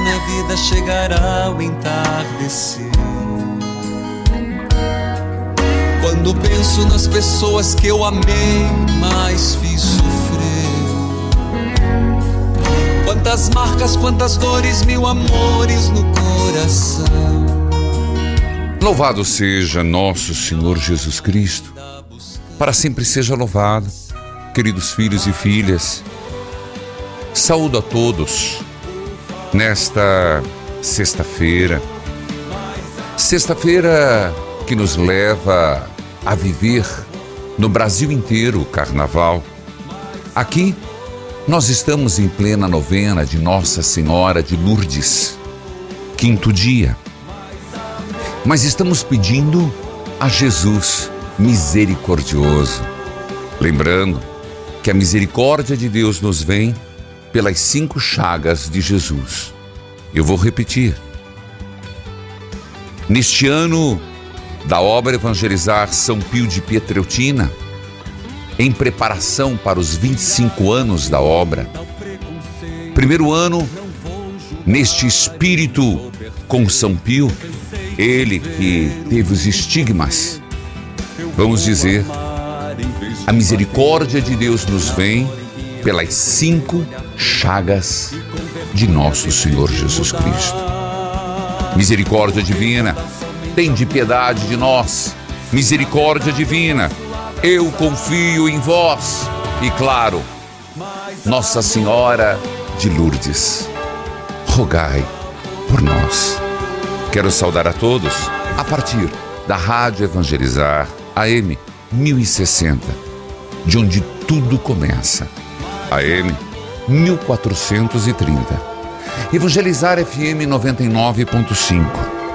na vida chegará o entardecer. Quando penso nas pessoas que eu amei, mas fiz sofrer. Quantas marcas, quantas dores, mil amores no coração. Louvado seja nosso Senhor Jesus Cristo. Para sempre seja louvado, queridos filhos e filhas. Saúdo a todos nesta sexta-feira. Sexta-feira que nos leva a viver no Brasil inteiro o carnaval. Aqui nós estamos em plena novena de Nossa Senhora de Lourdes, quinto dia. Mas estamos pedindo a Jesus misericordioso. Lembrando que a misericórdia de Deus nos vem pelas cinco chagas de Jesus. Eu vou repetir. Neste ano da obra Evangelizar São Pio de Pietreutina, em preparação para os 25 anos da obra, primeiro ano, neste espírito com São Pio, ele que teve os estigmas, vamos dizer, a misericórdia de Deus nos vem pelas cinco chagas de nosso Senhor Jesus Cristo. Misericórdia divina, tem de piedade de nós. Misericórdia divina, eu confio em vós. E claro, Nossa Senhora de Lourdes, rogai por nós. Quero saudar a todos a partir da Rádio Evangelizar AM 1060, de onde tudo começa. AM 1430. Evangelizar FM 99.5.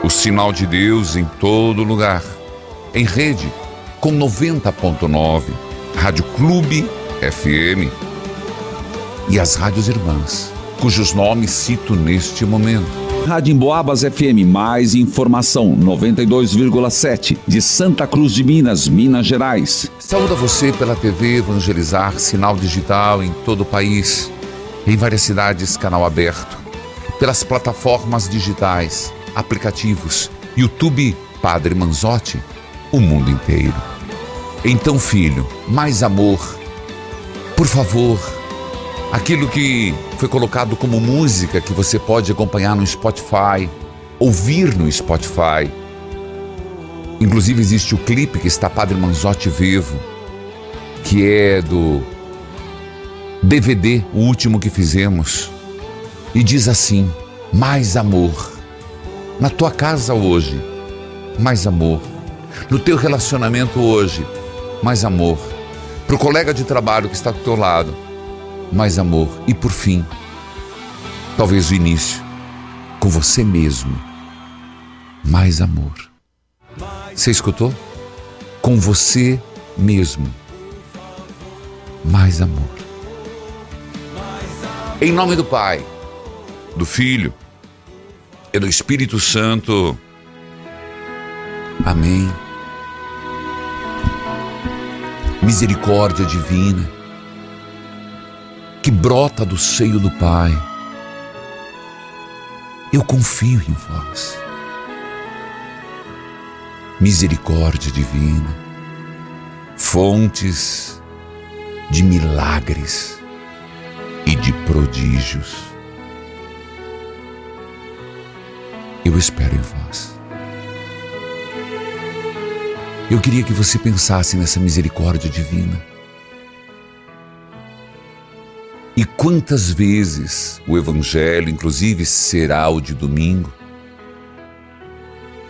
O sinal de Deus em todo lugar. Em rede com 90.9. Rádio Clube FM. E as rádios irmãs, cujos nomes cito neste momento. Rádio Emboabas FM, mais informação, 92,7, de Santa Cruz de Minas, Minas Gerais. Saúde a você pela TV Evangelizar, sinal digital em todo o país, em várias cidades, canal aberto, pelas plataformas digitais, aplicativos, YouTube Padre Manzotti, o mundo inteiro. Então, filho, mais amor. Por favor, aquilo que foi colocado como música que você pode acompanhar no Spotify, ouvir no Spotify. Inclusive existe o clipe que está Padre Manzotti vivo, que é do DVD, o último que fizemos. E diz assim: mais amor. Na tua casa hoje, mais amor. No teu relacionamento hoje, mais amor. Para o colega de trabalho que está do teu lado, mais amor. E por fim, talvez o início, com você mesmo, mais amor. Você escutou? Com você mesmo, mais amor. Em nome do Pai, do Filho e do Espírito Santo. Amém. misericórdia divina que brota do seio do Pai. Eu confio em vós. Misericórdia divina, fontes de milagres e de prodígios. Eu espero em vós. Eu queria que você pensasse nessa misericórdia divina. Quantas vezes o Evangelho, inclusive, será o de domingo,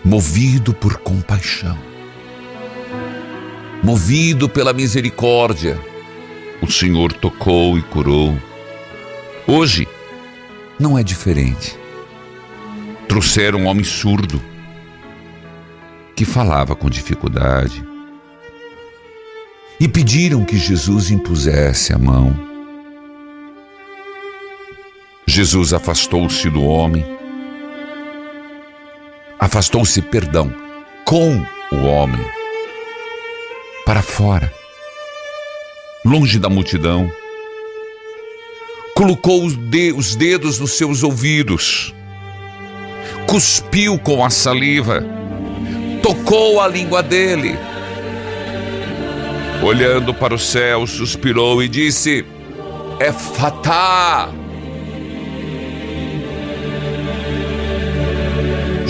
movido por compaixão, movido pela misericórdia, o Senhor tocou e curou. Hoje não é diferente. Trouxeram um homem surdo que falava com dificuldade e pediram que Jesus impusesse a mão. Jesus afastou-se do homem, afastou-se, perdão, com o homem, para fora, longe da multidão, colocou os dedos nos seus ouvidos, cuspiu com a saliva, tocou a língua dele. Olhando para o céu, suspirou e disse: É fatá.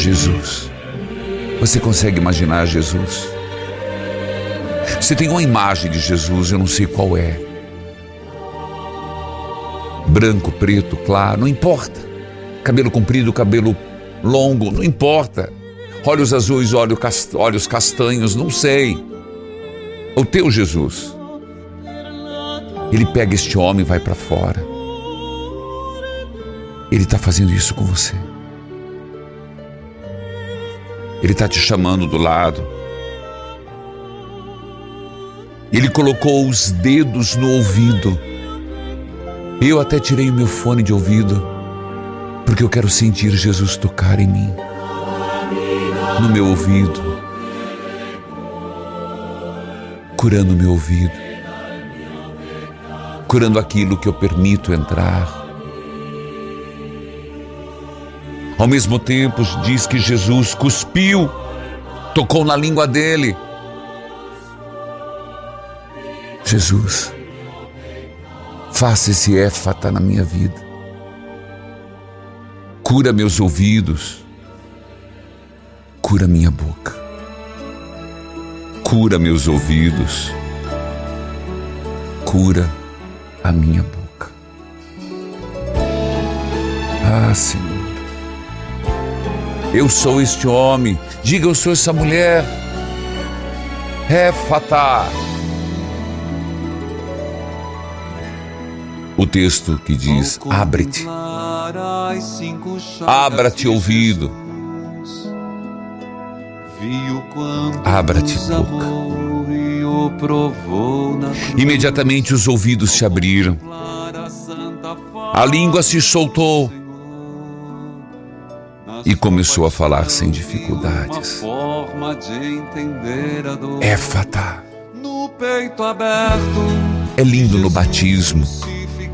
Jesus. Você consegue imaginar Jesus? Você tem uma imagem de Jesus, eu não sei qual é. Branco, preto, claro, não importa. Cabelo comprido, cabelo longo, não importa olhos azuis, olhos castanhos, não sei. O teu Jesus. Ele pega este homem e vai para fora. Ele está fazendo isso com você. Ele está te chamando do lado. Ele colocou os dedos no ouvido. Eu até tirei o meu fone de ouvido, porque eu quero sentir Jesus tocar em mim no meu ouvido, curando meu ouvido, curando aquilo que eu permito entrar. Ao mesmo tempo, diz que Jesus cuspiu, tocou na língua dele. Jesus, faça esse éfata na minha vida. Cura meus ouvidos cura minha boca, cura meus ouvidos, cura a minha boca. Ah, Senhor, eu sou este homem, diga eu sou essa mulher. É fatá. O texto que diz: abre-te, abra-te ouvido Abra-te boca. Imediatamente os ouvidos se abriram. A língua se soltou e começou a falar sem dificuldades. É fatá. É lindo no batismo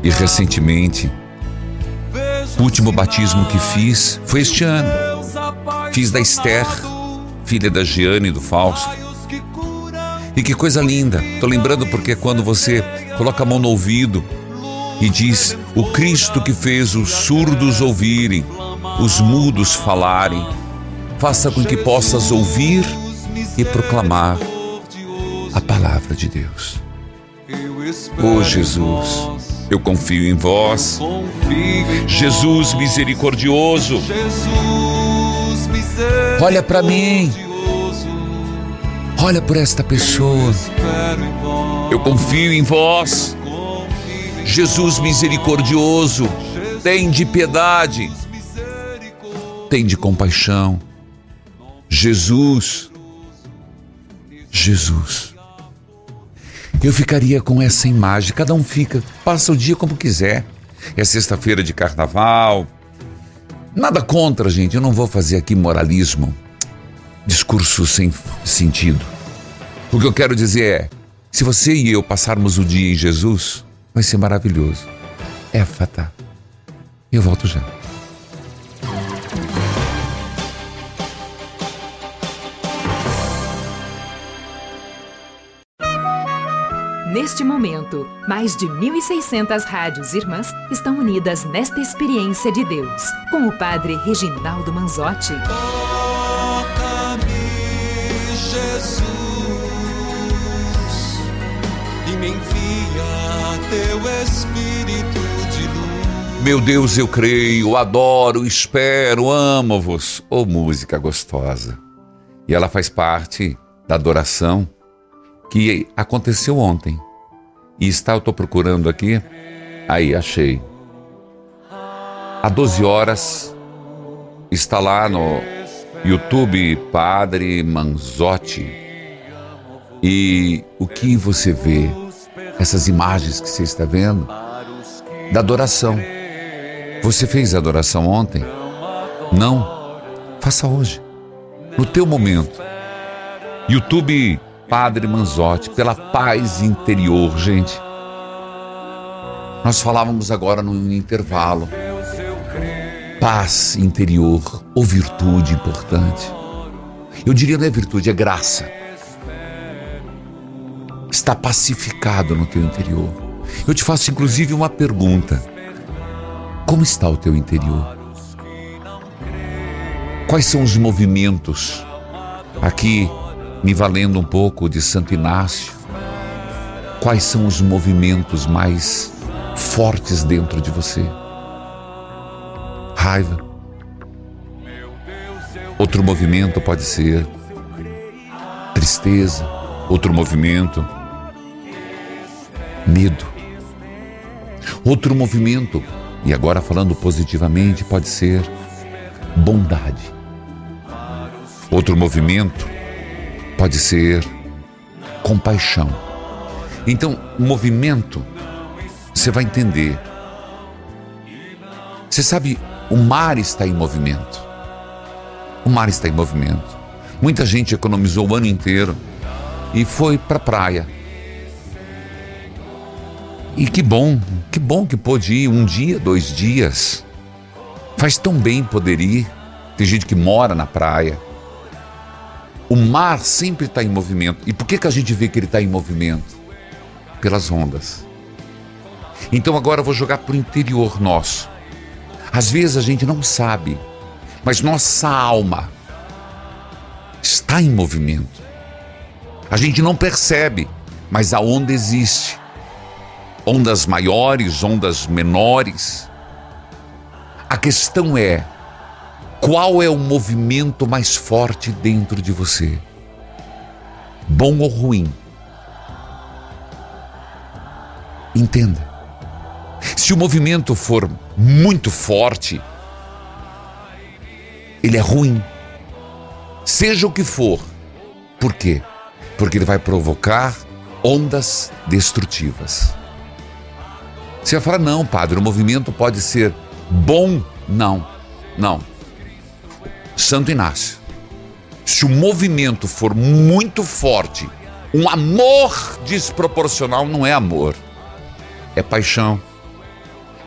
e recentemente o último batismo que fiz foi este ano. Fiz da Esther filha da Giane do Fausto. E que coisa linda! Tô lembrando porque quando você coloca a mão no ouvido e diz: O Cristo que fez os surdos ouvirem, os mudos falarem, faça com que possas ouvir e proclamar a palavra de Deus. Oh Jesus, eu confio em vós. Jesus misericordioso. Olha para mim. Olha por esta pessoa. Eu confio em vós. Jesus misericordioso, tem de piedade, tem de compaixão. Jesus, Jesus. Eu ficaria com essa imagem, cada um fica, passa o dia como quiser. É sexta-feira de carnaval. Nada contra, gente, eu não vou fazer aqui moralismo, discurso sem sentido. O que eu quero dizer é: Se você e eu passarmos o dia em Jesus, vai ser maravilhoso. Éfata. Eu volto já. Neste momento, mais de 1.600 rádios irmãs estão unidas nesta experiência de Deus, com o Padre Reginaldo Manzotti. Toca-me, Jesus, e me envia teu Espírito de luz. Meu Deus, eu creio, adoro, espero, amo-vos. Ô oh, música gostosa. E ela faz parte da adoração que aconteceu ontem. E está, eu estou procurando aqui. Aí, achei. Há 12 horas, está lá no YouTube Padre Manzotti. E o que você vê? Essas imagens que você está vendo? Da adoração. Você fez a adoração ontem? Não? Faça hoje. No teu momento. YouTube Padre Manzotti, pela paz interior, gente. Nós falávamos agora no intervalo. Paz interior ou virtude importante. Eu diria não é virtude, é graça. Está pacificado no teu interior. Eu te faço inclusive uma pergunta. Como está o teu interior? Quais são os movimentos aqui me valendo um pouco de Santo Inácio, quais são os movimentos mais fortes dentro de você? Raiva. Outro movimento pode ser tristeza. Outro movimento, medo. Outro movimento, e agora falando positivamente, pode ser bondade. Outro movimento pode ser compaixão. Então, movimento, você vai entender. Você sabe, o mar está em movimento. O mar está em movimento. Muita gente economizou o ano inteiro e foi para a praia. E que bom, que bom que pôde ir um dia, dois dias. Faz tão bem poder ir. Tem gente que mora na praia o mar sempre está em movimento. E por que, que a gente vê que ele está em movimento? Pelas ondas. Então agora eu vou jogar para o interior nosso. Às vezes a gente não sabe, mas nossa alma está em movimento. A gente não percebe, mas a onda existe. Ondas maiores, ondas menores. A questão é qual é o movimento mais forte dentro de você? Bom ou ruim? Entenda. Se o movimento for muito forte, ele é ruim. Seja o que for. Por quê? Porque ele vai provocar ondas destrutivas. Você vai falar: não, padre, o movimento pode ser bom. Não, não. Santo Inácio. Se o movimento for muito forte, um amor desproporcional não é amor, é paixão.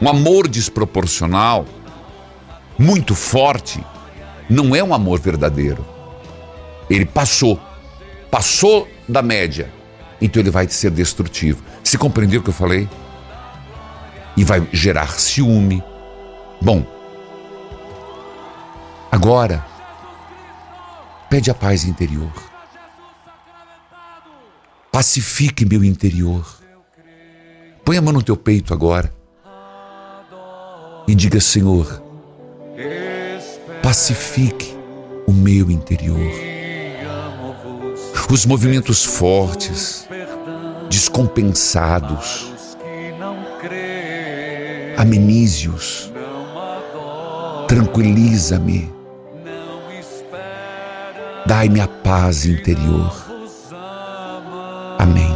Um amor desproporcional, muito forte, não é um amor verdadeiro. Ele passou, passou da média, então ele vai ser destrutivo. Se compreendeu o que eu falei? E vai gerar ciúme. Bom, Agora, pede a paz interior. Pacifique meu interior. Põe a mão no teu peito agora e diga: Senhor, pacifique o meu interior. Os movimentos fortes, descompensados, amenize-os, tranquiliza-me Dai-me a paz interior. Amém.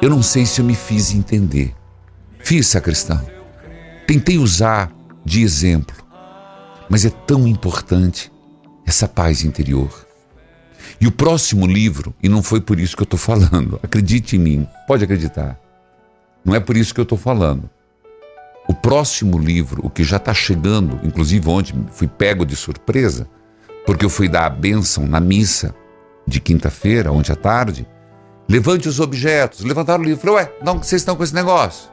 Eu não sei se eu me fiz entender. Fiz, sacristão. Tentei usar de exemplo, mas é tão importante essa paz interior. E o próximo livro, e não foi por isso que eu estou falando, acredite em mim, pode acreditar. Não é por isso que eu estou falando. O próximo livro, o que já está chegando, inclusive ontem fui pego de surpresa, porque eu fui dar a bênção na missa de quinta-feira, ontem à tarde. Levante os objetos. Levantaram o livro. Falei, ué, não, vocês estão com esse negócio?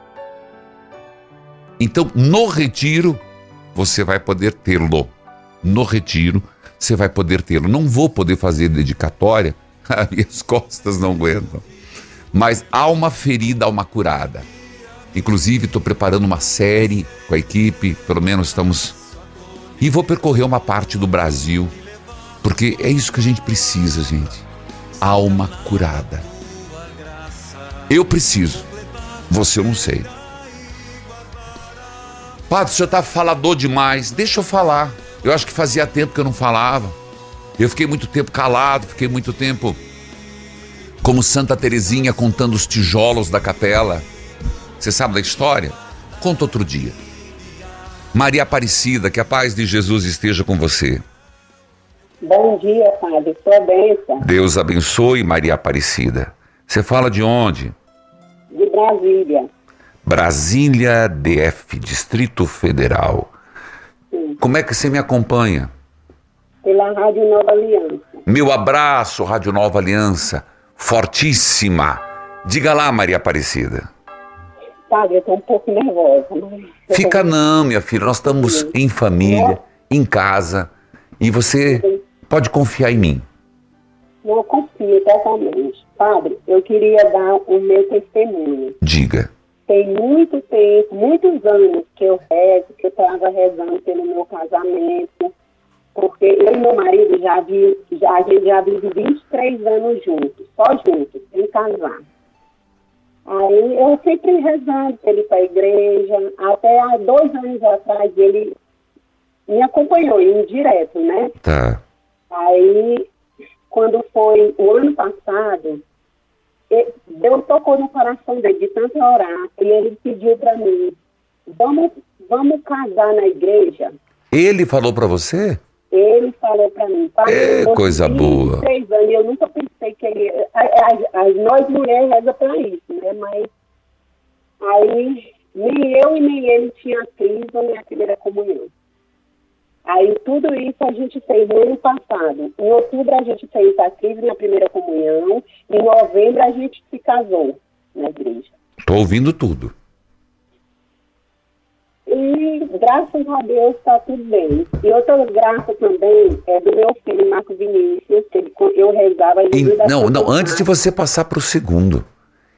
Então, no retiro, você vai poder tê-lo. No retiro, você vai poder tê-lo. Não vou poder fazer dedicatória, as minhas costas não aguentam. Mas há uma ferida, há uma curada. Inclusive, estou preparando uma série com a equipe, pelo menos estamos. E vou percorrer uma parte do Brasil, porque é isso que a gente precisa, gente. Alma curada. Eu preciso, você eu não sei. Padre, o senhor está falador demais, deixa eu falar. Eu acho que fazia tempo que eu não falava. Eu fiquei muito tempo calado, fiquei muito tempo como Santa Teresinha contando os tijolos da capela. Você sabe da história? Conta outro dia. Maria Aparecida, que a paz de Jesus esteja com você. Bom dia, Padre. Sua bênção. Deus abençoe, Maria Aparecida. Você fala de onde? De Brasília. Brasília DF, Distrito Federal. Sim. Como é que você me acompanha? Pela Rádio Nova Aliança. Meu abraço, Rádio Nova Aliança, fortíssima. Diga lá, Maria Aparecida. Padre, eu tô um pouco nervosa. Mas... Fica não, minha filha, nós estamos em família, em casa, e você pode confiar em mim. Eu confio totalmente. Padre, eu queria dar o meu testemunho. Diga. Tem muito tempo, muitos anos que eu rezo, que eu estava rezando pelo meu casamento, porque eu e meu marido já, vi, já, a gente já vive 23 anos juntos, só juntos, sem casar. Aí eu sempre rezando ele para a igreja, até há dois anos atrás ele me acompanhou, indo direto, né? Tá. Aí, quando foi o ano passado, Deus tocou no coração dele de tanto orar, e ele pediu para mim, vamos, vamos casar na igreja? Ele falou pra você? Ele falou para mim, pai, É, coisa boa. 23 anos, eu nunca pensei que ele. As, as, nós mulheres reza para isso, né? Mas aí nem eu e nem ele tinha cristo nem a primeira comunhão. Aí tudo isso a gente fez no ano passado. Em outubro a gente fez a crise na primeira comunhão, em novembro a gente se casou na igreja. Tô ouvindo tudo. E graças a Deus está tudo bem. E outra graça também é do meu filho, Marco Vinícius, que ele, eu rezava E- não, não, antes de você passar pro segundo,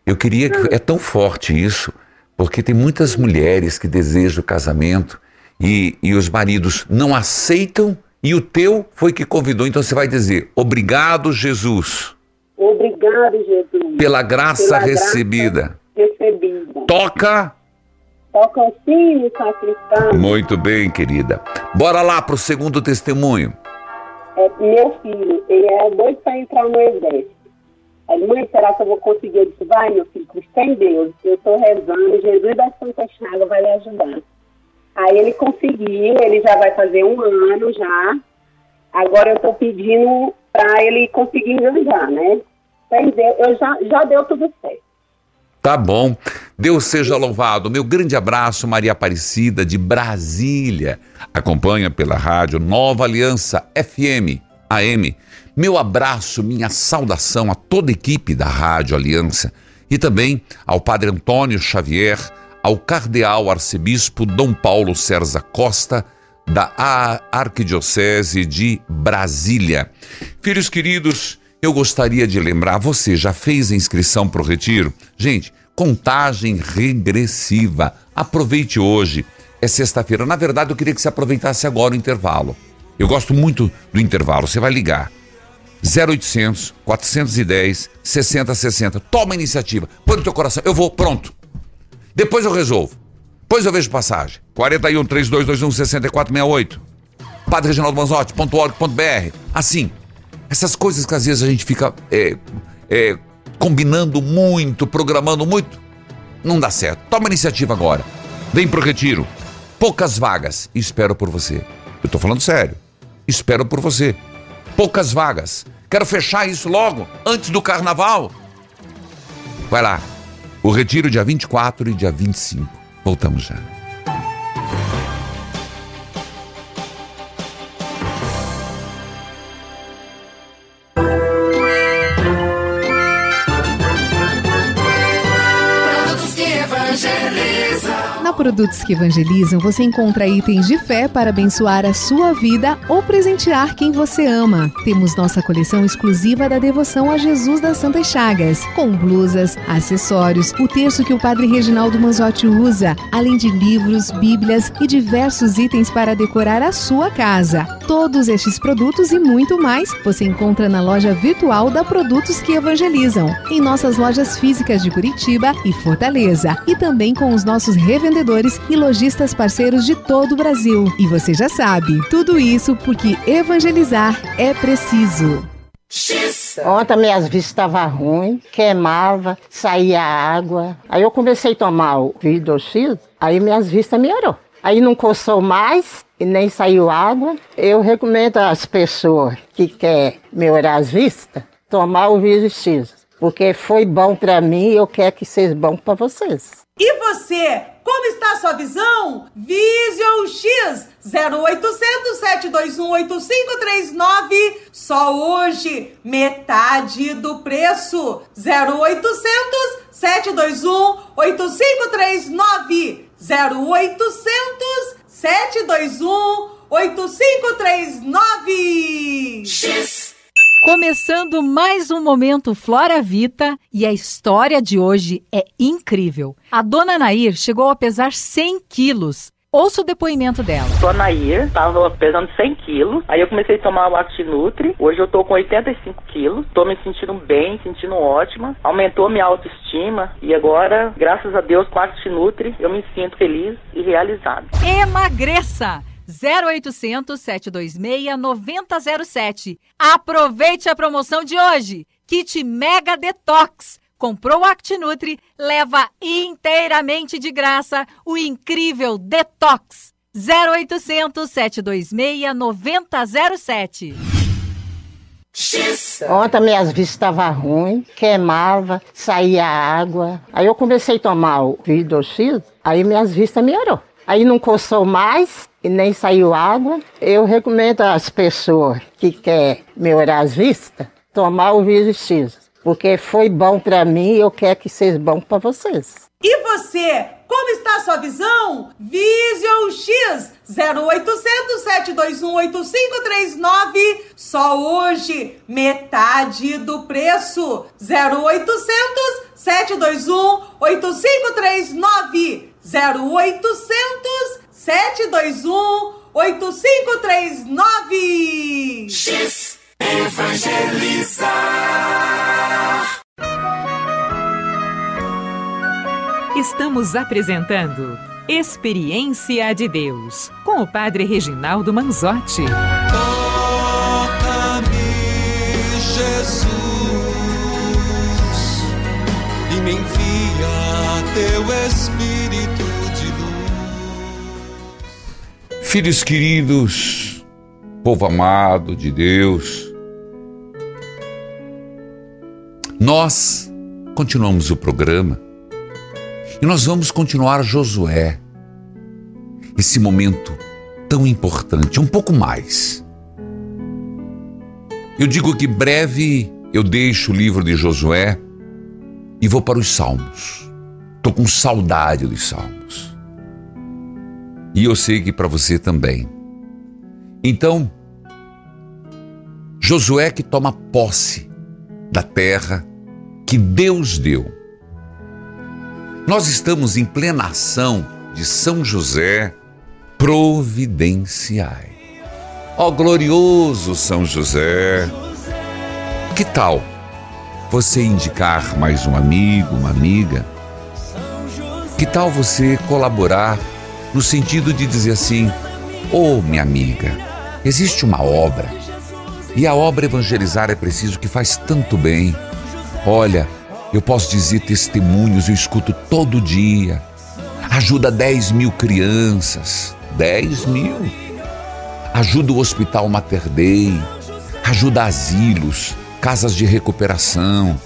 eu queria que. É tão forte isso, porque tem muitas mulheres que desejam o casamento e, e os maridos não aceitam e o teu foi que convidou. Então você vai dizer: Obrigado, Jesus, Obrigado, Jesus. pela graça Pela graça recebida. recebida. Toca. Toca o sino sacristão. Muito bem, querida. Bora lá pro segundo testemunho. É, meu filho, ele é doido para entrar no exército. Aí, mãe, será que eu vou conseguir? Eu disse, vai, meu filho, cristã em Deus. Eu estou rezando, Jesus da Santa Chaga vai lhe ajudar. Aí ele conseguiu, ele já vai fazer um ano já. Agora eu estou pedindo para ele conseguir engajar, né? Deus, Eu já, já deu tudo certo. Tá bom. Deus seja louvado. Meu grande abraço, Maria Aparecida, de Brasília. Acompanha pela rádio Nova Aliança FM AM. Meu abraço, minha saudação a toda a equipe da Rádio Aliança e também ao Padre Antônio Xavier, ao Cardeal Arcebispo Dom Paulo César Costa, da Arquidiocese de Brasília. Filhos queridos, eu gostaria de lembrar, você já fez a inscrição para o retiro? Gente, contagem regressiva. Aproveite hoje. É sexta-feira. Na verdade, eu queria que você aproveitasse agora o intervalo. Eu gosto muito do intervalo. Você vai ligar. 0800 410 6060. Toma a iniciativa. Põe no teu coração. Eu vou, pronto. Depois eu resolvo. Depois eu vejo passagem. 41 3221 6468. padrereginaldomanzotti.org.br. Assim, essas coisas que às vezes a gente fica é, é, combinando muito, programando muito, não dá certo. Toma iniciativa agora. Vem pro retiro. Poucas vagas. Espero por você. Eu tô falando sério. Espero por você. Poucas vagas. Quero fechar isso logo, antes do carnaval. Vai lá. O retiro dia 24 e dia 25. Voltamos já. Produtos que Evangelizam você encontra itens de fé para abençoar a sua vida ou presentear quem você ama. Temos nossa coleção exclusiva da devoção a Jesus das Santas Chagas, com blusas, acessórios, o terço que o Padre Reginaldo Manzotti usa, além de livros, bíblias e diversos itens para decorar a sua casa. Todos estes produtos e muito mais você encontra na loja virtual da Produtos que Evangelizam, em nossas lojas físicas de Curitiba e Fortaleza, e também com os nossos revendedores e lojistas parceiros de todo o Brasil. E você já sabe, tudo isso porque evangelizar é preciso. Ontem minhas vistas estavam ruins, queimava, saía água. Aí eu comecei a tomar o Vidro X, aí minhas vistas melhorou. Aí não coçou mais e nem saiu água. Eu recomendo às pessoas que querem melhorar as vistas, tomar o Vidro X. Porque foi bom para mim e eu quero que seja bom para vocês. E você, como está a sua visão? Vision X 0800 721 8539. Só hoje, metade do preço. 0800 721 8539. 0800 721 8539. X Começando mais um momento Flora Vita e a história de hoje é incrível. A dona Nair chegou a pesar 100 quilos. Ouça o depoimento dela. Sou a Nair, estava pesando 100 quilos. Aí eu comecei a tomar o Actinutri. Hoje eu tô com 85 quilos. Tô me sentindo bem, sentindo ótima. Aumentou minha autoestima. E agora, graças a Deus, com o Actinutri, eu me sinto feliz e realizado. Emagreça! 0800 726 9007. Aproveite a promoção de hoje. Kit Mega Detox. Comprou o ActiNutri, leva inteiramente de graça o incrível Detox. 0800 726 9007. Ontem minhas vistas estavam ruins, queimava, saía água. Aí eu comecei a tomar o Vidro X, aí minhas vistas melhorou. Aí não coçou mais, e nem saiu água. Eu recomendo às pessoas que querem melhorar as vistas, tomar o Vision X, porque foi bom para mim e eu quero que seja bom para vocês. E você, como está a sua visão? Vision X 0800 721 8539. Só hoje, metade do preço. 0800 721 8539. 0800 721 8539. X Evangeliza. Estamos apresentando Experiência de Deus com o Padre Reginaldo Manzotti. Toca-me, Jesus, e me envia teu Espírito Filhos queridos, povo amado de Deus, nós continuamos o programa e nós vamos continuar Josué, esse momento tão importante, um pouco mais. Eu digo que breve eu deixo o livro de Josué e vou para os Salmos. Estou com saudade dos Salmos. E eu sei que para você também. Então, Josué que toma posse da terra que Deus deu. Nós estamos em plena ação de São José providenciai. Ó oh, glorioso São José! Que tal você indicar mais um amigo, uma amiga? Que tal você colaborar no sentido de dizer assim: Ô oh, minha amiga, existe uma obra, e a obra evangelizar é preciso que faz tanto bem. Olha, eu posso dizer testemunhos, eu escuto todo dia. Ajuda 10 mil crianças. 10 mil. Ajuda o Hospital Mater Dei. ajuda asilos, casas de recuperação.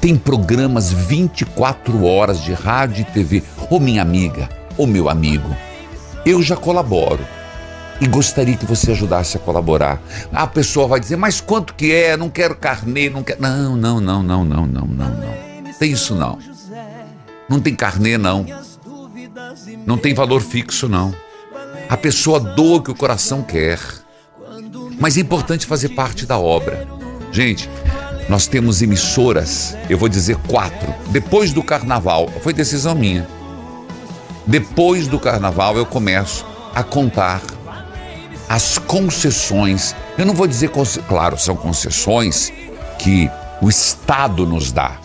Tem programas 24 horas de rádio e TV. Ô minha amiga, ô meu amigo, eu já colaboro e gostaria que você ajudasse a colaborar. A pessoa vai dizer, mas quanto que é? Não quero carnê, não quero. Não, não, não, não, não, não, não, não. Tem isso não. Não tem carnê, não. Não tem valor fixo, não. A pessoa doa o que o coração quer. Mas é importante fazer parte da obra. Gente, nós temos emissoras, eu vou dizer quatro. Depois do carnaval, foi decisão minha. Depois do carnaval eu começo a contar as concessões. Eu não vou dizer, claro, são concessões que o Estado nos dá.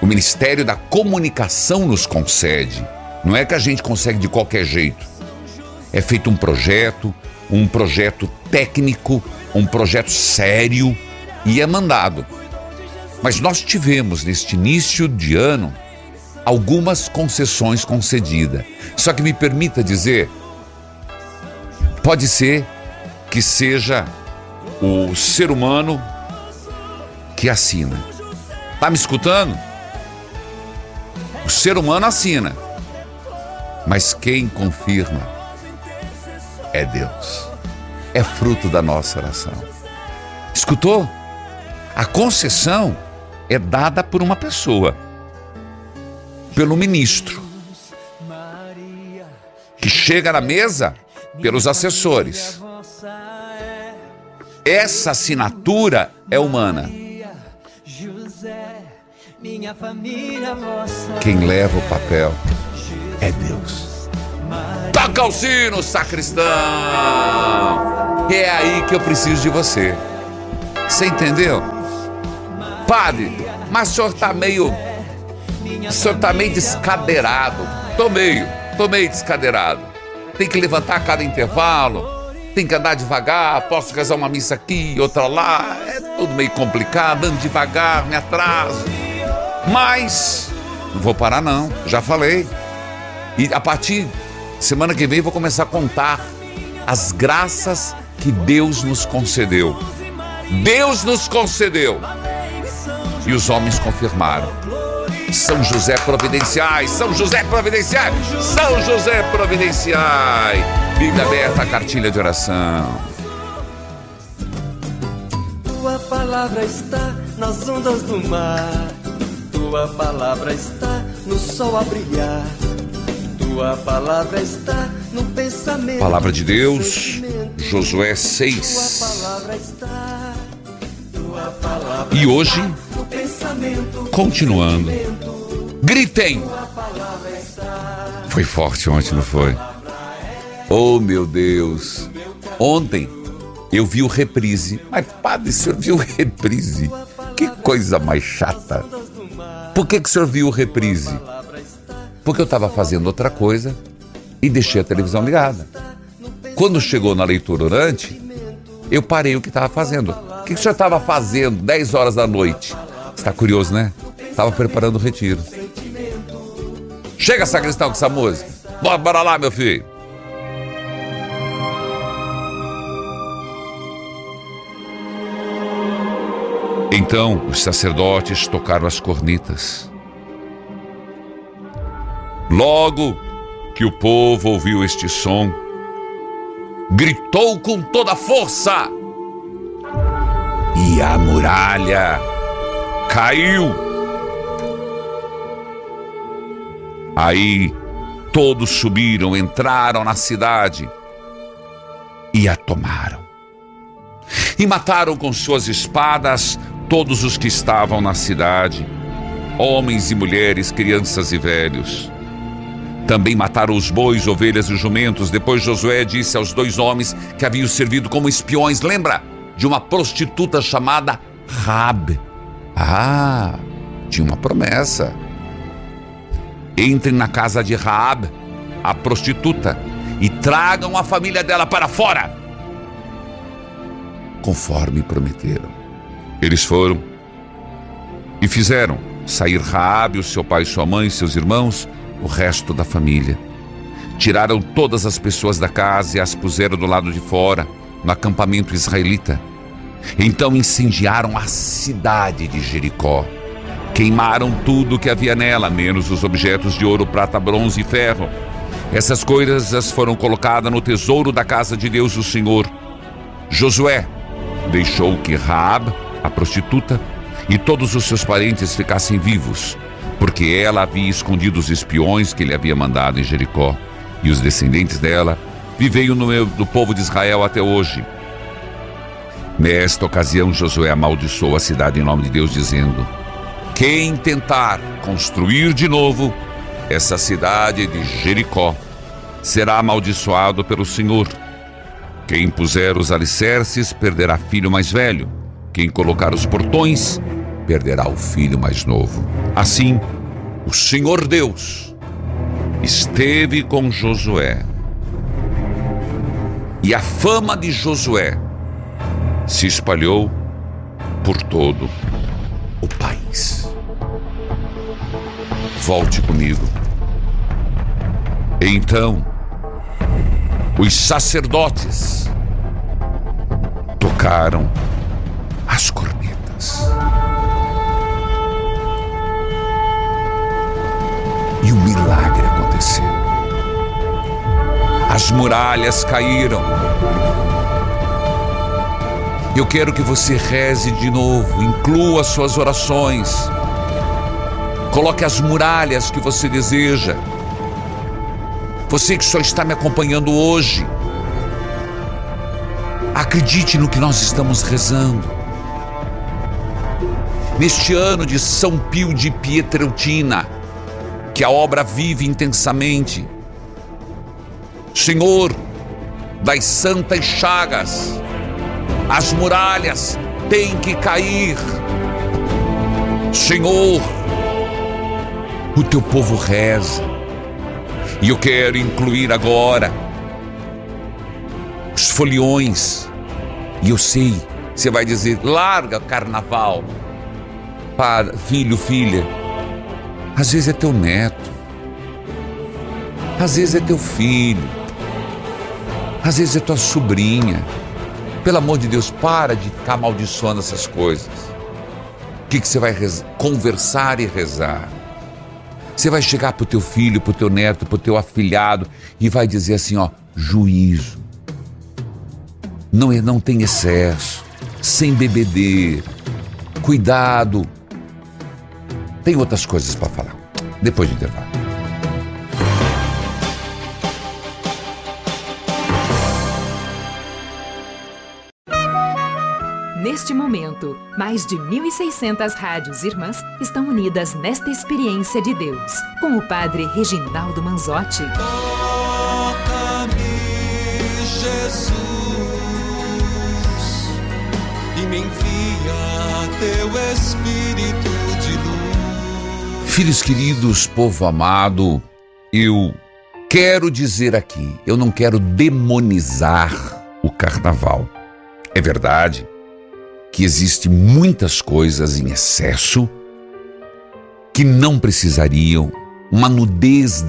O Ministério da Comunicação nos concede. Não é que a gente consegue de qualquer jeito. É feito um projeto, um projeto técnico, um projeto sério e é mandado. Mas nós tivemos neste início de ano algumas concessões concedidas. Só que me permita dizer, pode ser que seja o ser humano que assina. Tá me escutando? O ser humano assina. Mas quem confirma é Deus. É fruto da nossa oração. Escutou? A concessão é dada por uma pessoa, pelo ministro, que chega na mesa pelos assessores. Essa assinatura é humana. Quem leva o papel é Deus. Toca o sino, sacristão! É aí que eu preciso de você. Você entendeu? Padre, mas o senhor tá meio. O senhor tá meio descadeirado. Tô meio, tô meio descadeirado tem que levantar a cada intervalo, tem que andar devagar, posso casar uma missa aqui, outra lá, é tudo meio complicado, ando devagar, me atraso. Mas não vou parar não, já falei. E a partir semana que vem vou começar a contar as graças que Deus nos concedeu. Deus nos concedeu. E os homens confirmaram. São José Providenciais, São José Providenciais, São José Providenciais. Bíblia aberta, cartilha de oração. Tua palavra está nas ondas do mar. Tua palavra está no sol a brilhar. Tua palavra está no pensamento. Palavra de Deus, Josué 6. E hoje, continuando, gritem! Foi forte ontem, não foi? Oh meu Deus! Ontem eu vi o reprise. Mas, padre, o senhor viu o reprise? Que coisa mais chata! Por que, que o senhor viu o reprise? Porque eu estava fazendo outra coisa e deixei a televisão ligada. Quando chegou na leitura orante, eu parei o que estava fazendo. O que, que o senhor estava fazendo 10 horas da noite? Está curioso, né? Estava preparando o retiro. Chega, sacristão, com essa música. Bora, bora lá, meu filho. Então os sacerdotes tocaram as cornetas. Logo que o povo ouviu este som, gritou com toda a força. E a muralha caiu. Aí todos subiram, entraram na cidade e a tomaram. E mataram com suas espadas todos os que estavam na cidade, homens e mulheres, crianças e velhos. Também mataram os bois, ovelhas e jumentos. Depois Josué disse aos dois homens que haviam servido como espiões, lembra? De uma prostituta chamada Rabi. Ah, tinha uma promessa. Entrem na casa de Raab, a prostituta, e tragam a família dela para fora. Conforme prometeram. Eles foram e fizeram sair Raabe, o seu pai, sua mãe, seus irmãos, o resto da família. Tiraram todas as pessoas da casa e as puseram do lado de fora, no acampamento israelita. Então incendiaram a cidade de Jericó. Queimaram tudo que havia nela, menos os objetos de ouro, prata, bronze e ferro. Essas coisas foram colocadas no tesouro da casa de Deus, o Senhor. Josué deixou que Raab, a prostituta, e todos os seus parentes ficassem vivos, porque ela havia escondido os espiões que ele havia mandado em Jericó, e os descendentes dela viveiam no meio do povo de Israel até hoje. Nesta ocasião, Josué amaldiçoou a cidade em nome de Deus, dizendo: Quem tentar construir de novo essa cidade de Jericó será amaldiçoado pelo Senhor. Quem puser os alicerces perderá filho mais velho. Quem colocar os portões perderá o filho mais novo. Assim, o Senhor Deus esteve com Josué. E a fama de Josué se espalhou por todo o país. Volte comigo. Então, os sacerdotes tocaram as cornetas. E o milagre aconteceu. As muralhas caíram. Eu quero que você reze de novo, inclua suas orações. Coloque as muralhas que você deseja. Você que só está me acompanhando hoje, acredite no que nós estamos rezando. Neste ano de São Pio de Pietreutina, que a obra vive intensamente. Senhor, das santas chagas, as muralhas têm que cair. Senhor, o teu povo reza. E eu quero incluir agora os foliões. E eu sei, você vai dizer: larga carnaval. Para, filho, filha, às vezes é teu neto. Às vezes é teu filho. Às vezes é tua sobrinha. Pelo amor de Deus, para de ficar amaldiçoando essas coisas. O que, que você vai conversar e rezar? Você vai chegar para o teu filho, para o teu neto, para o teu afilhado e vai dizer assim: ó, juízo. Não, é, não tem excesso, sem bebedeira, cuidado tem outras coisas para falar. Depois do intervalo. Neste momento, mais de 1.600 rádios irmãs estão unidas nesta experiência de Deus, com o Padre Reginaldo Manzotti. Toca-me, Jesus, e me envia teu Espírito Filhos queridos, povo amado, eu quero dizer aqui, eu não quero demonizar o carnaval. É verdade que existem muitas coisas em excesso que não precisariam, uma nudez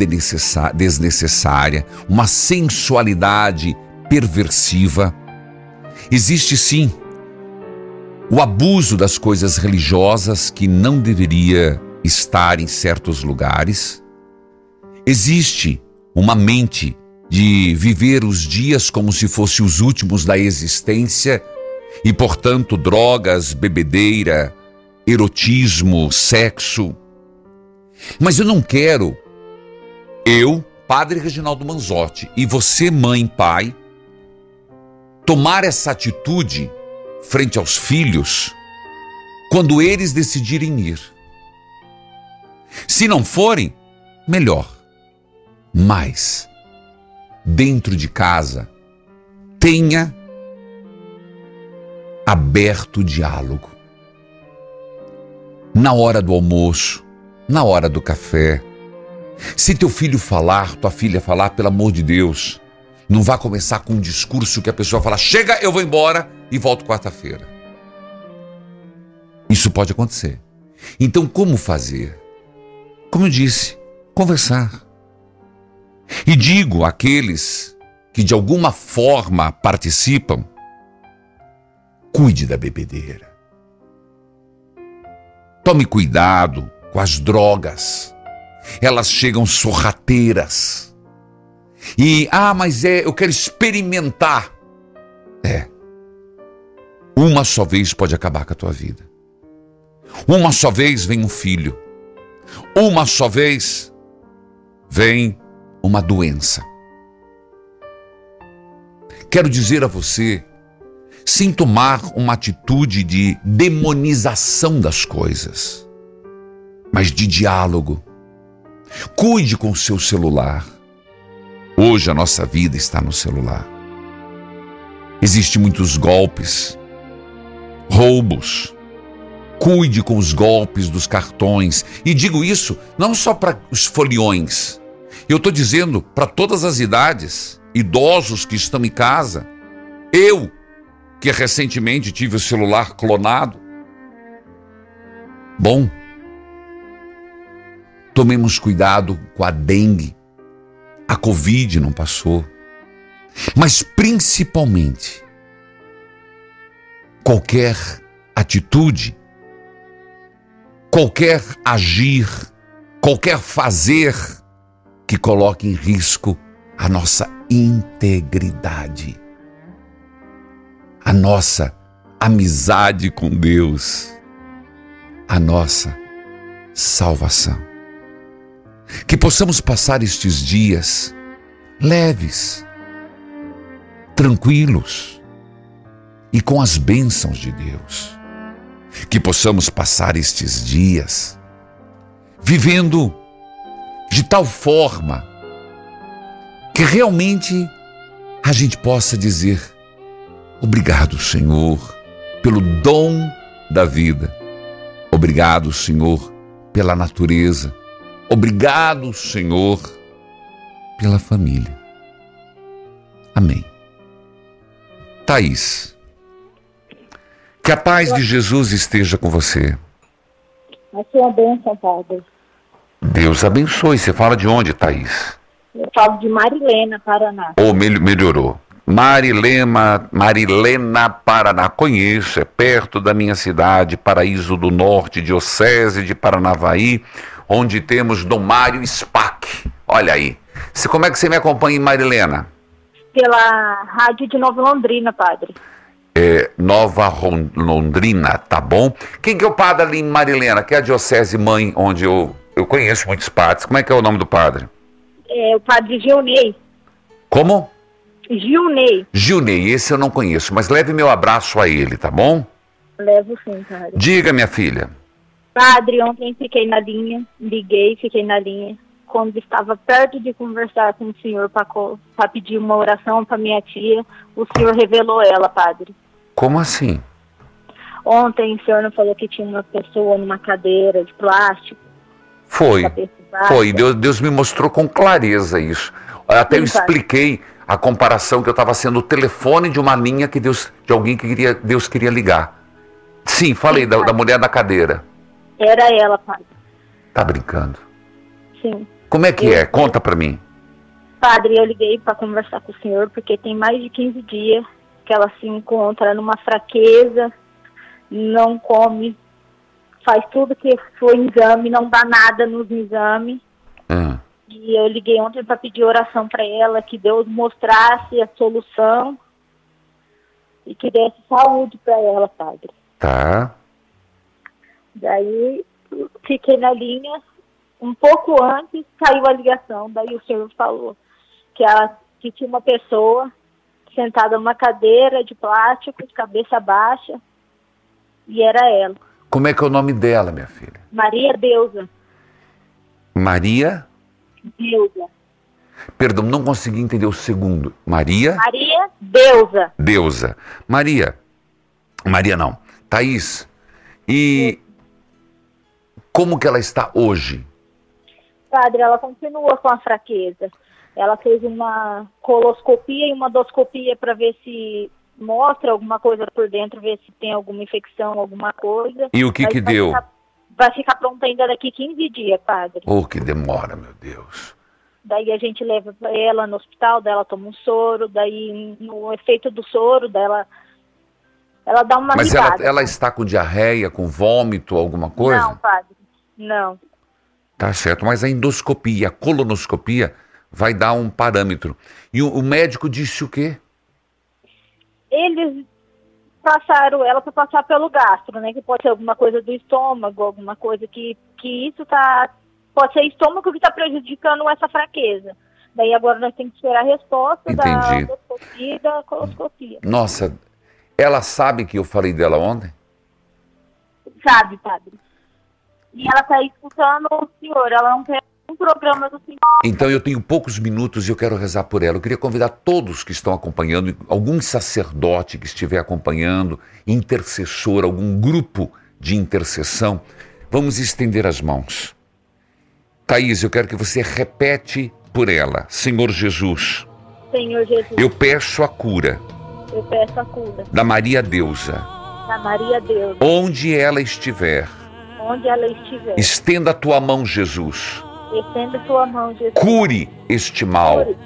desnecessária, uma sensualidade perversiva. Existe sim o abuso das coisas religiosas que não deveria estar em certos lugares. Existe uma mente de viver os dias como se fossem os últimos da existência e, portanto, drogas, bebedeira, erotismo, sexo. Mas eu não quero, eu, Padre Reginaldo Manzotti, e você, mãe, pai, tomar essa atitude frente aos filhos quando eles decidirem ir. Se não forem, melhor. Mas, dentro de casa, tenha aberto diálogo. Na hora do almoço, na hora do café. Se teu filho falar, tua filha falar, pelo amor de Deus, não vá começar com um discurso que a pessoa fala: chega, eu vou embora e volto quarta-feira. Isso pode acontecer. Então, como fazer? Como eu disse, conversar. E digo àqueles que de alguma forma participam Cuide da bebedeira. Tome cuidado com as drogas. Elas chegam sorrateiras. E, ah, mas é, eu quero experimentar. É. Uma só vez pode acabar com a tua vida. Uma só vez vem um filho. Uma só vez vem uma doença. Quero dizer a você, sem tomar uma atitude de demonização das coisas, mas de diálogo. Cuide com o seu celular. Hoje a nossa vida está no celular. Existem muitos golpes, roubos. Cuide com os golpes dos cartões. E digo isso não só para os foliões. Eu estou dizendo para todas as idades, idosos que estão em casa. Eu, que recentemente tive o celular clonado. Bom, tomemos cuidado com a dengue. A Covid não passou. Mas principalmente, qualquer atitude, qualquer agir, qualquer fazer que coloque em risco a nossa integridade, a nossa amizade com Deus, a nossa salvação. Que possamos passar estes dias leves, tranquilos e com as bênçãos de Deus. Que possamos passar estes dias vivendo de tal forma que realmente a gente possa dizer: Obrigado, Senhor, pelo dom da vida. Obrigado, Senhor, pela natureza. Obrigado, Senhor, pela família. Amém. Thaís, que a paz de Jesus esteja com você. A sua bênção, Padre. Deus abençoe. Você fala de onde, Thaís? Eu falo de Marilena, Paraná. Ou mel melhorou. Marilema, Marilena, Paraná. Conheço, é perto da minha cidade, Paraíso do Norte, Diocese de Paranavaí, onde temos Dom Mário Spack. Olha aí. Você, como é que você me acompanha em Marilena? Pela Rádio de Nova Londrina, Padre. É, Nova Londrina, tá bom? Quem que é o padre ali em Marilena? Que é a Diocese Mãe, onde eu, eu conheço muitos padres. Como é que é o nome do padre? É o Padre Gilney. Como? Gilney. Gilney, esse eu não conheço, mas leve meu abraço a ele, tá bom? Levo sim, Padre. Diga, minha filha. Padre, ontem fiquei na linha, liguei, fiquei na linha. Quando estava perto de conversar com o senhor para pedir uma oração para minha tia, o senhor revelou ela, Padre. Como assim? Ontem o senhor não falou que tinha uma pessoa numa cadeira de plástico. Foi. Foi. Deus, Deus me mostrou com clareza isso. Até eu Sim, pai. expliquei a comparação que eu estava sendo o telefone de uma linha que Deus, de alguém que queria, Deus queria ligar. Sim, falei da, da mulher da cadeira. Era ela, Padre. Tá brincando? Sim. Como é que é? Conta pra mim. Padre, eu liguei para conversar com o senhor porque tem mais de 15 dias que ela se encontra numa fraqueza, não come, faz tudo que foi exame, não dá nada nos exames. Ah, E eu liguei ontem para pedir oração para ela, que Deus mostrasse a solução e que desse saúde para ela, Padre. tá. Daí fiquei na linha, um pouco antes caiu a ligação, daí o senhor falou que, ela, que tinha uma pessoa sentada numa cadeira de plástico, de cabeça baixa, e era ela, Como é que é o nome dela, minha filha? Maria Deusa. Maria? Deusa. Perdão, não consegui entender o segundo. Maria? Maria Deusa. Deusa. Maria. Maria não. Thaís. E como que ela está hoje? Padre, ela continua com a fraqueza. Ela fez uma coloscopia e uma endoscopia para ver se mostra alguma coisa por dentro, ver se tem alguma infecção, alguma coisa. E o que Mas que deu? ficar- vai ficar pronta ainda daqui 15 dias, padre. Oh, que demora, meu Deus. Daí a gente leva ela no hospital, daí ela toma um soro, daí no efeito do soro dela Ela dá uma Mas ela, ela está com diarreia, com vômito, alguma coisa? Não, padre. Não. Tá certo, mas a endoscopia, a colonoscopia vai dar um parâmetro. E o, o médico disse o quê? Eles passaram ela para passar pelo gastro, né? Que pode ser alguma coisa do estômago, alguma coisa que, que isso tá. Pode ser estômago que está prejudicando essa fraqueza. Daí agora nós temos que esperar a resposta da Entendi. endoscopia e da coloscopia. Nossa, ela sabe que eu falei dela ontem? Sabe, padre? E ela está escutando o senhor, ela não tem um programa do. Então eu tenho poucos minutos e eu quero rezar por ela. Eu queria convidar todos que estão acompanhando, algum sacerdote que estiver acompanhando, intercessor, algum grupo de intercessão. Vamos estender as mãos. Thaís, eu quero que você repete por ela. Senhor Jesus, Senhor Jesus, eu peço a cura eu peço a cura da Maria Deusa, da Maria Deus, onde ela estiver. onde ela estiver. Estenda a tua mão, Jesus. Estenda sua mão, Jesus. Cure este mal. Cure,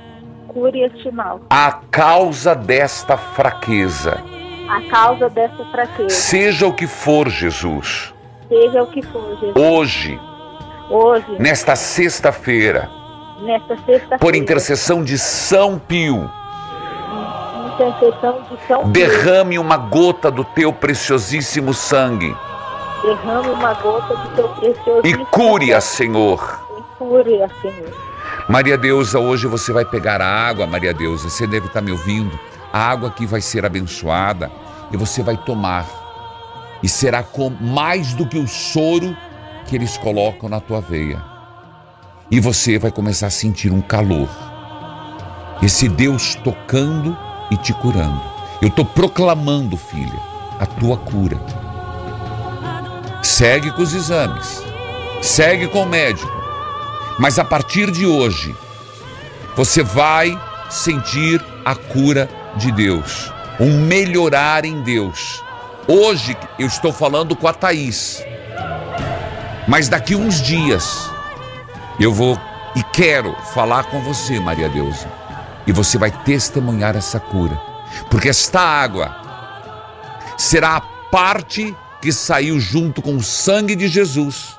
cure este mal. A causa desta fraqueza. A causa dessa fraqueza, Seja o que for, Jesus. seja o que for, Jesus. Hoje, Hoje, nesta sexta-feira, nesta sexta-feira, por intercessão de São Pio, intercessão de São Pio, derrame uma gota do teu preciosíssimo sangue derrame uma gota do teu precioso e cure-a, Senhor. E cure-a, Senhor. Maria Deusa, hoje você vai pegar a água, Maria Deusa, você deve estar me ouvindo. A água aqui vai ser abençoada e você vai tomar. E será com mais do que o soro que eles colocam na tua veia. E você vai começar a sentir um calor. Esse Deus tocando e te curando. Eu estou proclamando, filha, a tua cura. Segue com os exames. Segue com o médico. Mas a partir de hoje, você vai sentir a cura de Deus, um melhorar em Deus. Hoje eu estou falando com a Thaís, mas daqui uns dias eu vou e quero falar com você, Maria Deusa, e você vai testemunhar essa cura, porque esta água será a parte que saiu junto com o sangue de Jesus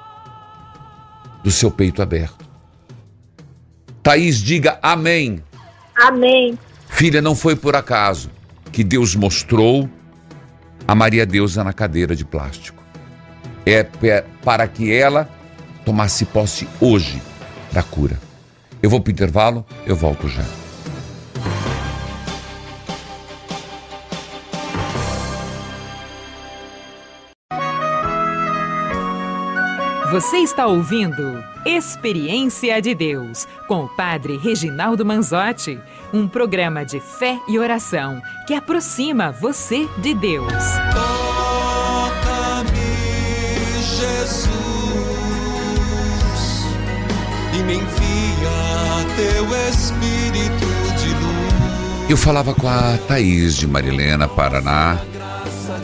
do seu peito aberto. Thaís, diga amém. Amém. Filha, não foi por acaso que Deus mostrou a Maria Deusa na cadeira de plástico. É para que ela tomasse posse hoje da cura. Eu vou para o intervalo, eu volto já. Você está ouvindo Experiência de Deus com o Padre Reginaldo Manzotti, um programa de fé e oração que aproxima você de Deus. Toca-me, Jesus, e me envia teu Espírito de luz. Eu falava com a Thaís de Marilena, Paraná.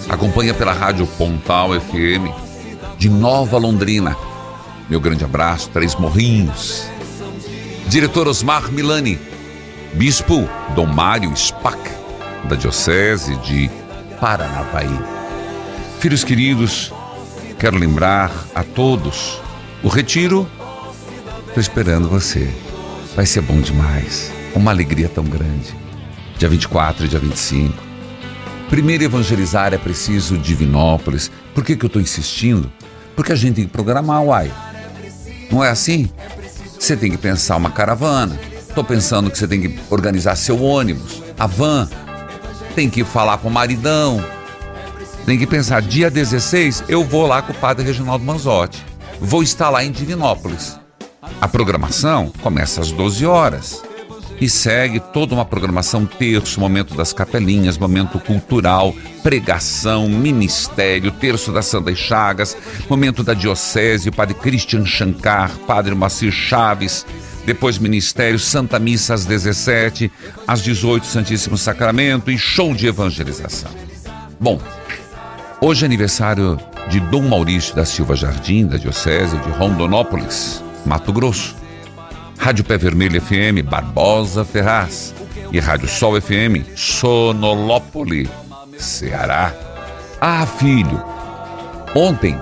Acompanha pela rádio Pontal FM de Nova Londrina. Meu grande abraço, Três Morrinhos. Diretor Osmar Milani. Bispo Dom Mário Spack, da Diocese de Paranavaí. Filhos queridos, quero lembrar a todos: o retiro, estou esperando você. Vai ser bom demais. Uma alegria tão grande. Dia 24 e dia 25. Primeiro evangelizar é preciso Divinópolis. Por que, que eu estou insistindo? Porque a gente tem que programar, uai. Não é assim? Você tem que pensar uma caravana. Estou pensando que você tem que organizar seu ônibus, a van. Tem que falar com o maridão. Tem que pensar, dia 16 eu vou lá com o padre Reginaldo Manzotti. Vou estar lá em Divinópolis. A programação começa às 12 horas e segue toda uma programação terço, momento das capelinhas, momento cultural, pregação, ministério, terço das Santas Chagas, momento da diocese, o padre Christian Shankar, padre Macir Chaves, depois ministério, Santa Missa às 17, às 18 Santíssimo Sacramento e show de evangelização. Bom, hoje é aniversário de Dom Maurício da Silva Jardim, da diocese de Rondonópolis, Mato Grosso. Rádio Pé Vermelho FM, Barbosa Ferraz. E Rádio Sol FM, Sonolópole, Ceará. Ah, filho, ontem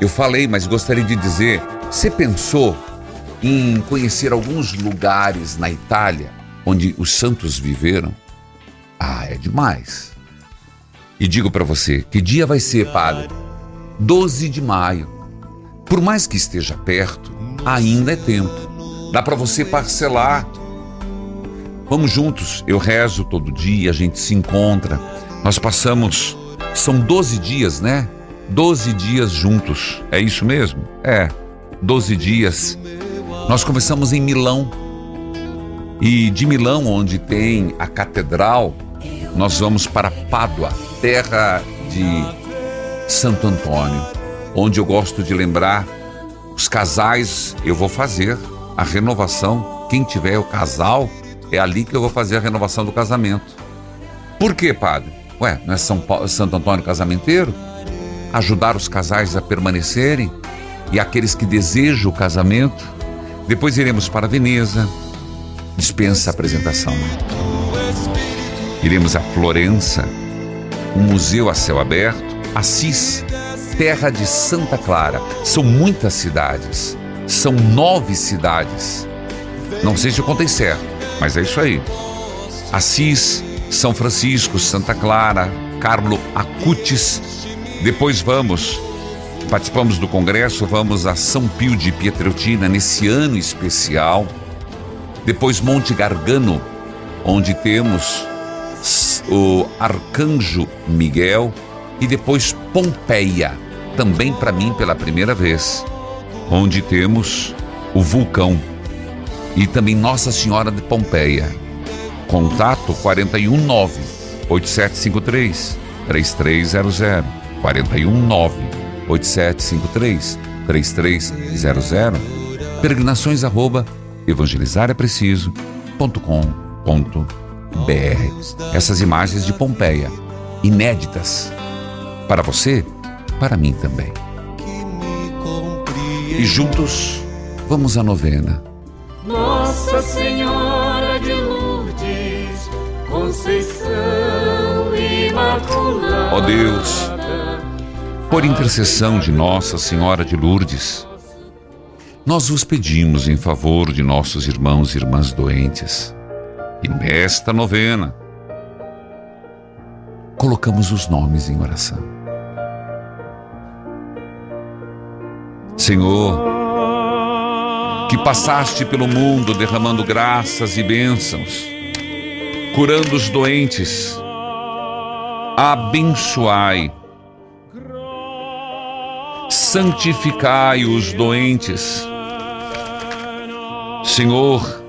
eu falei, mas gostaria de dizer: você pensou em conhecer alguns lugares na Itália onde os santos viveram? Ah, é demais. E digo para você, que dia vai ser, padre? 12 de maio. Por mais que esteja perto, ainda é tempo. Dá para você parcelar. Vamos juntos, eu rezo todo dia, a gente se encontra. Nós passamos, são 12 dias, né? 12 dias juntos. É isso mesmo? É, 12 dias. Nós começamos em Milão. E de Milão, onde tem a catedral, nós vamos para Pádua, terra de Santo Antônio, onde eu gosto de lembrar os casais, eu vou fazer a renovação. Quem tiver o casal, é ali que eu vou fazer a renovação do casamento. Por quê, padre? Ué, não é São Paulo, Santo Antônio casamenteiro? Ajudar os casais a permanecerem e aqueles que desejam o casamento. Depois iremos para Veneza. Dispensa a apresentação. Iremos a Florença, um museu a céu aberto, Assis, terra de Santa Clara. São muitas cidades. São nove cidades. Não sei se eu contei certo, mas é isso aí. Assis, São Francisco, Santa Clara, Carlo Acutis. Depois vamos, participamos do congresso, vamos a São Pio de Pietreutina nesse ano especial. Depois Monte Gargano, onde temos o Arcanjo Miguel e depois Pompeia, também para mim pela primeira vez, onde temos o vulcão e também Nossa Senhora de Pompeia. Contato 419 8753 3300 419 8753 3300 peregrinações arroba evangelizarepreciso.com.br Essas imagens de Pompeia, inéditas, para você, para mim também. E juntos, vamos à novena. Nossa Senhora de Lourdes, Conceição Imaculada. Ó Deus, por intercessão de Nossa Senhora de Lourdes, nós vos pedimos em favor de nossos irmãos e irmãs doentes. E nesta novena, colocamos os nomes em oração. Senhor, que passaste pelo mundo derramando graças e bênçãos, curando os doentes, abençoai, santificai os doentes. Senhor,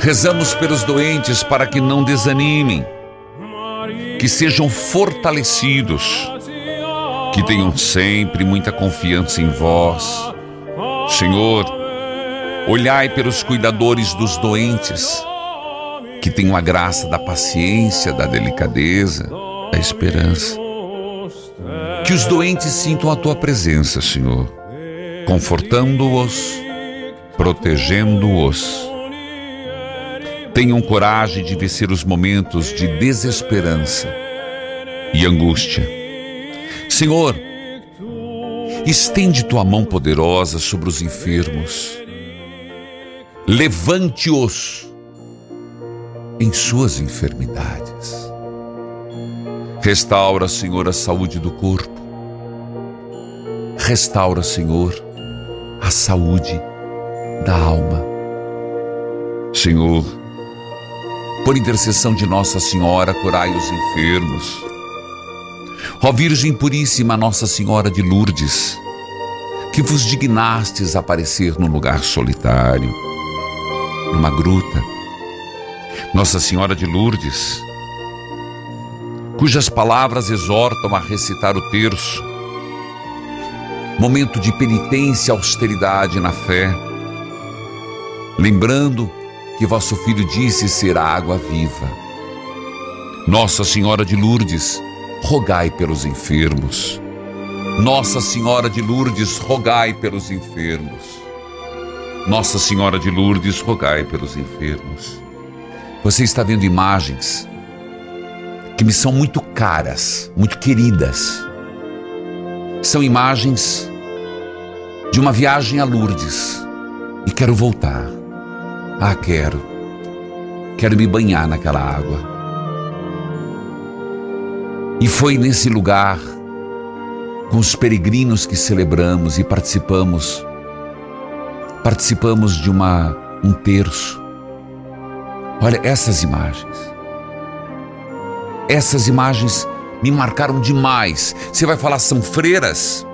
rezamos pelos doentes para que não desanimem, que sejam fortalecidos, que tenham sempre muita confiança em vós. Senhor, olhai pelos cuidadores dos doentes, que tenham a graça da paciência, da delicadeza, da esperança. Que os doentes sintam a tua presença, Senhor, confortando-os, protegendo-os. Tenham coragem de vencer os momentos de desesperança e angústia. Senhor, estende tua mão poderosa sobre os enfermos. Levante-os em suas enfermidades. Restaura, Senhor, a saúde do corpo. Restaura, Senhor, a saúde da alma. Senhor, por intercessão de Nossa Senhora, curai os enfermos. Ó Virgem Puríssima, Nossa Senhora de Lourdes, que vos dignastes aparecer num lugar solitário, numa gruta. Nossa Senhora de Lourdes, cujas palavras exortam a recitar o terço, momento de penitência, austeridade na fé, lembrando que vosso filho disse ser a água viva. Nossa Senhora de Lourdes, rogai pelos enfermos. Nossa Senhora de Lourdes, rogai pelos enfermos. Nossa Senhora de Lourdes, rogai pelos enfermos. Você está vendo imagens que me são muito caras, muito queridas. São imagens de uma viagem a Lourdes e quero voltar. Ah, quero. Quero me banhar naquela água. E foi nesse lugar, com os peregrinos que celebramos e participamos, participamos de uma um terço. Olha essas imagens. Essas imagens me marcaram demais. Você vai falar são freiras?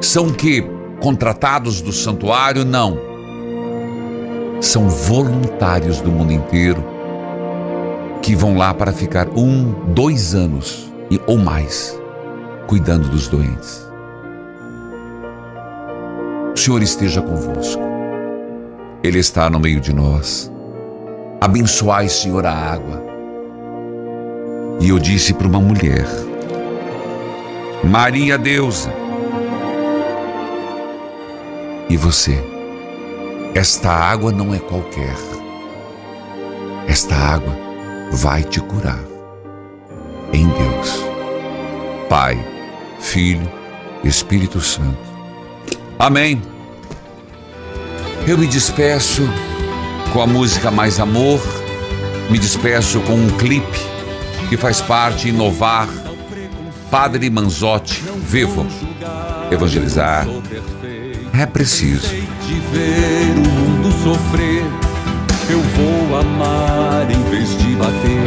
São que contratados do santuário? Não. São voluntários do mundo inteiro que vão lá para ficar um, dois anos e, ou mais cuidando dos doentes. O Senhor esteja convosco. Ele está no meio de nós. Abençoai, Senhor, a água. E eu disse para uma mulher, Maria Deusa, e você? Esta água não é qualquer. Esta água vai te curar. Em Deus. Pai, Filho, Espírito Santo. Amém. Eu me despeço com a música Mais Amor, me despeço com um clipe que faz parte inovar Padre Manzotti, vivo, evangelizar. É preciso de ver o mundo sofrer, eu vou amar em vez de bater.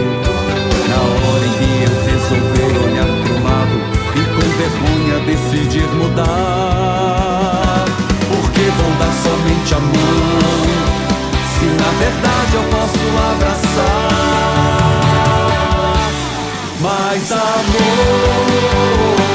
Na hora em que eu resolver olhar pro lado e com vergonha decidir mudar, porque vou dar somente a mão, se na verdade eu posso abraçar mais amor.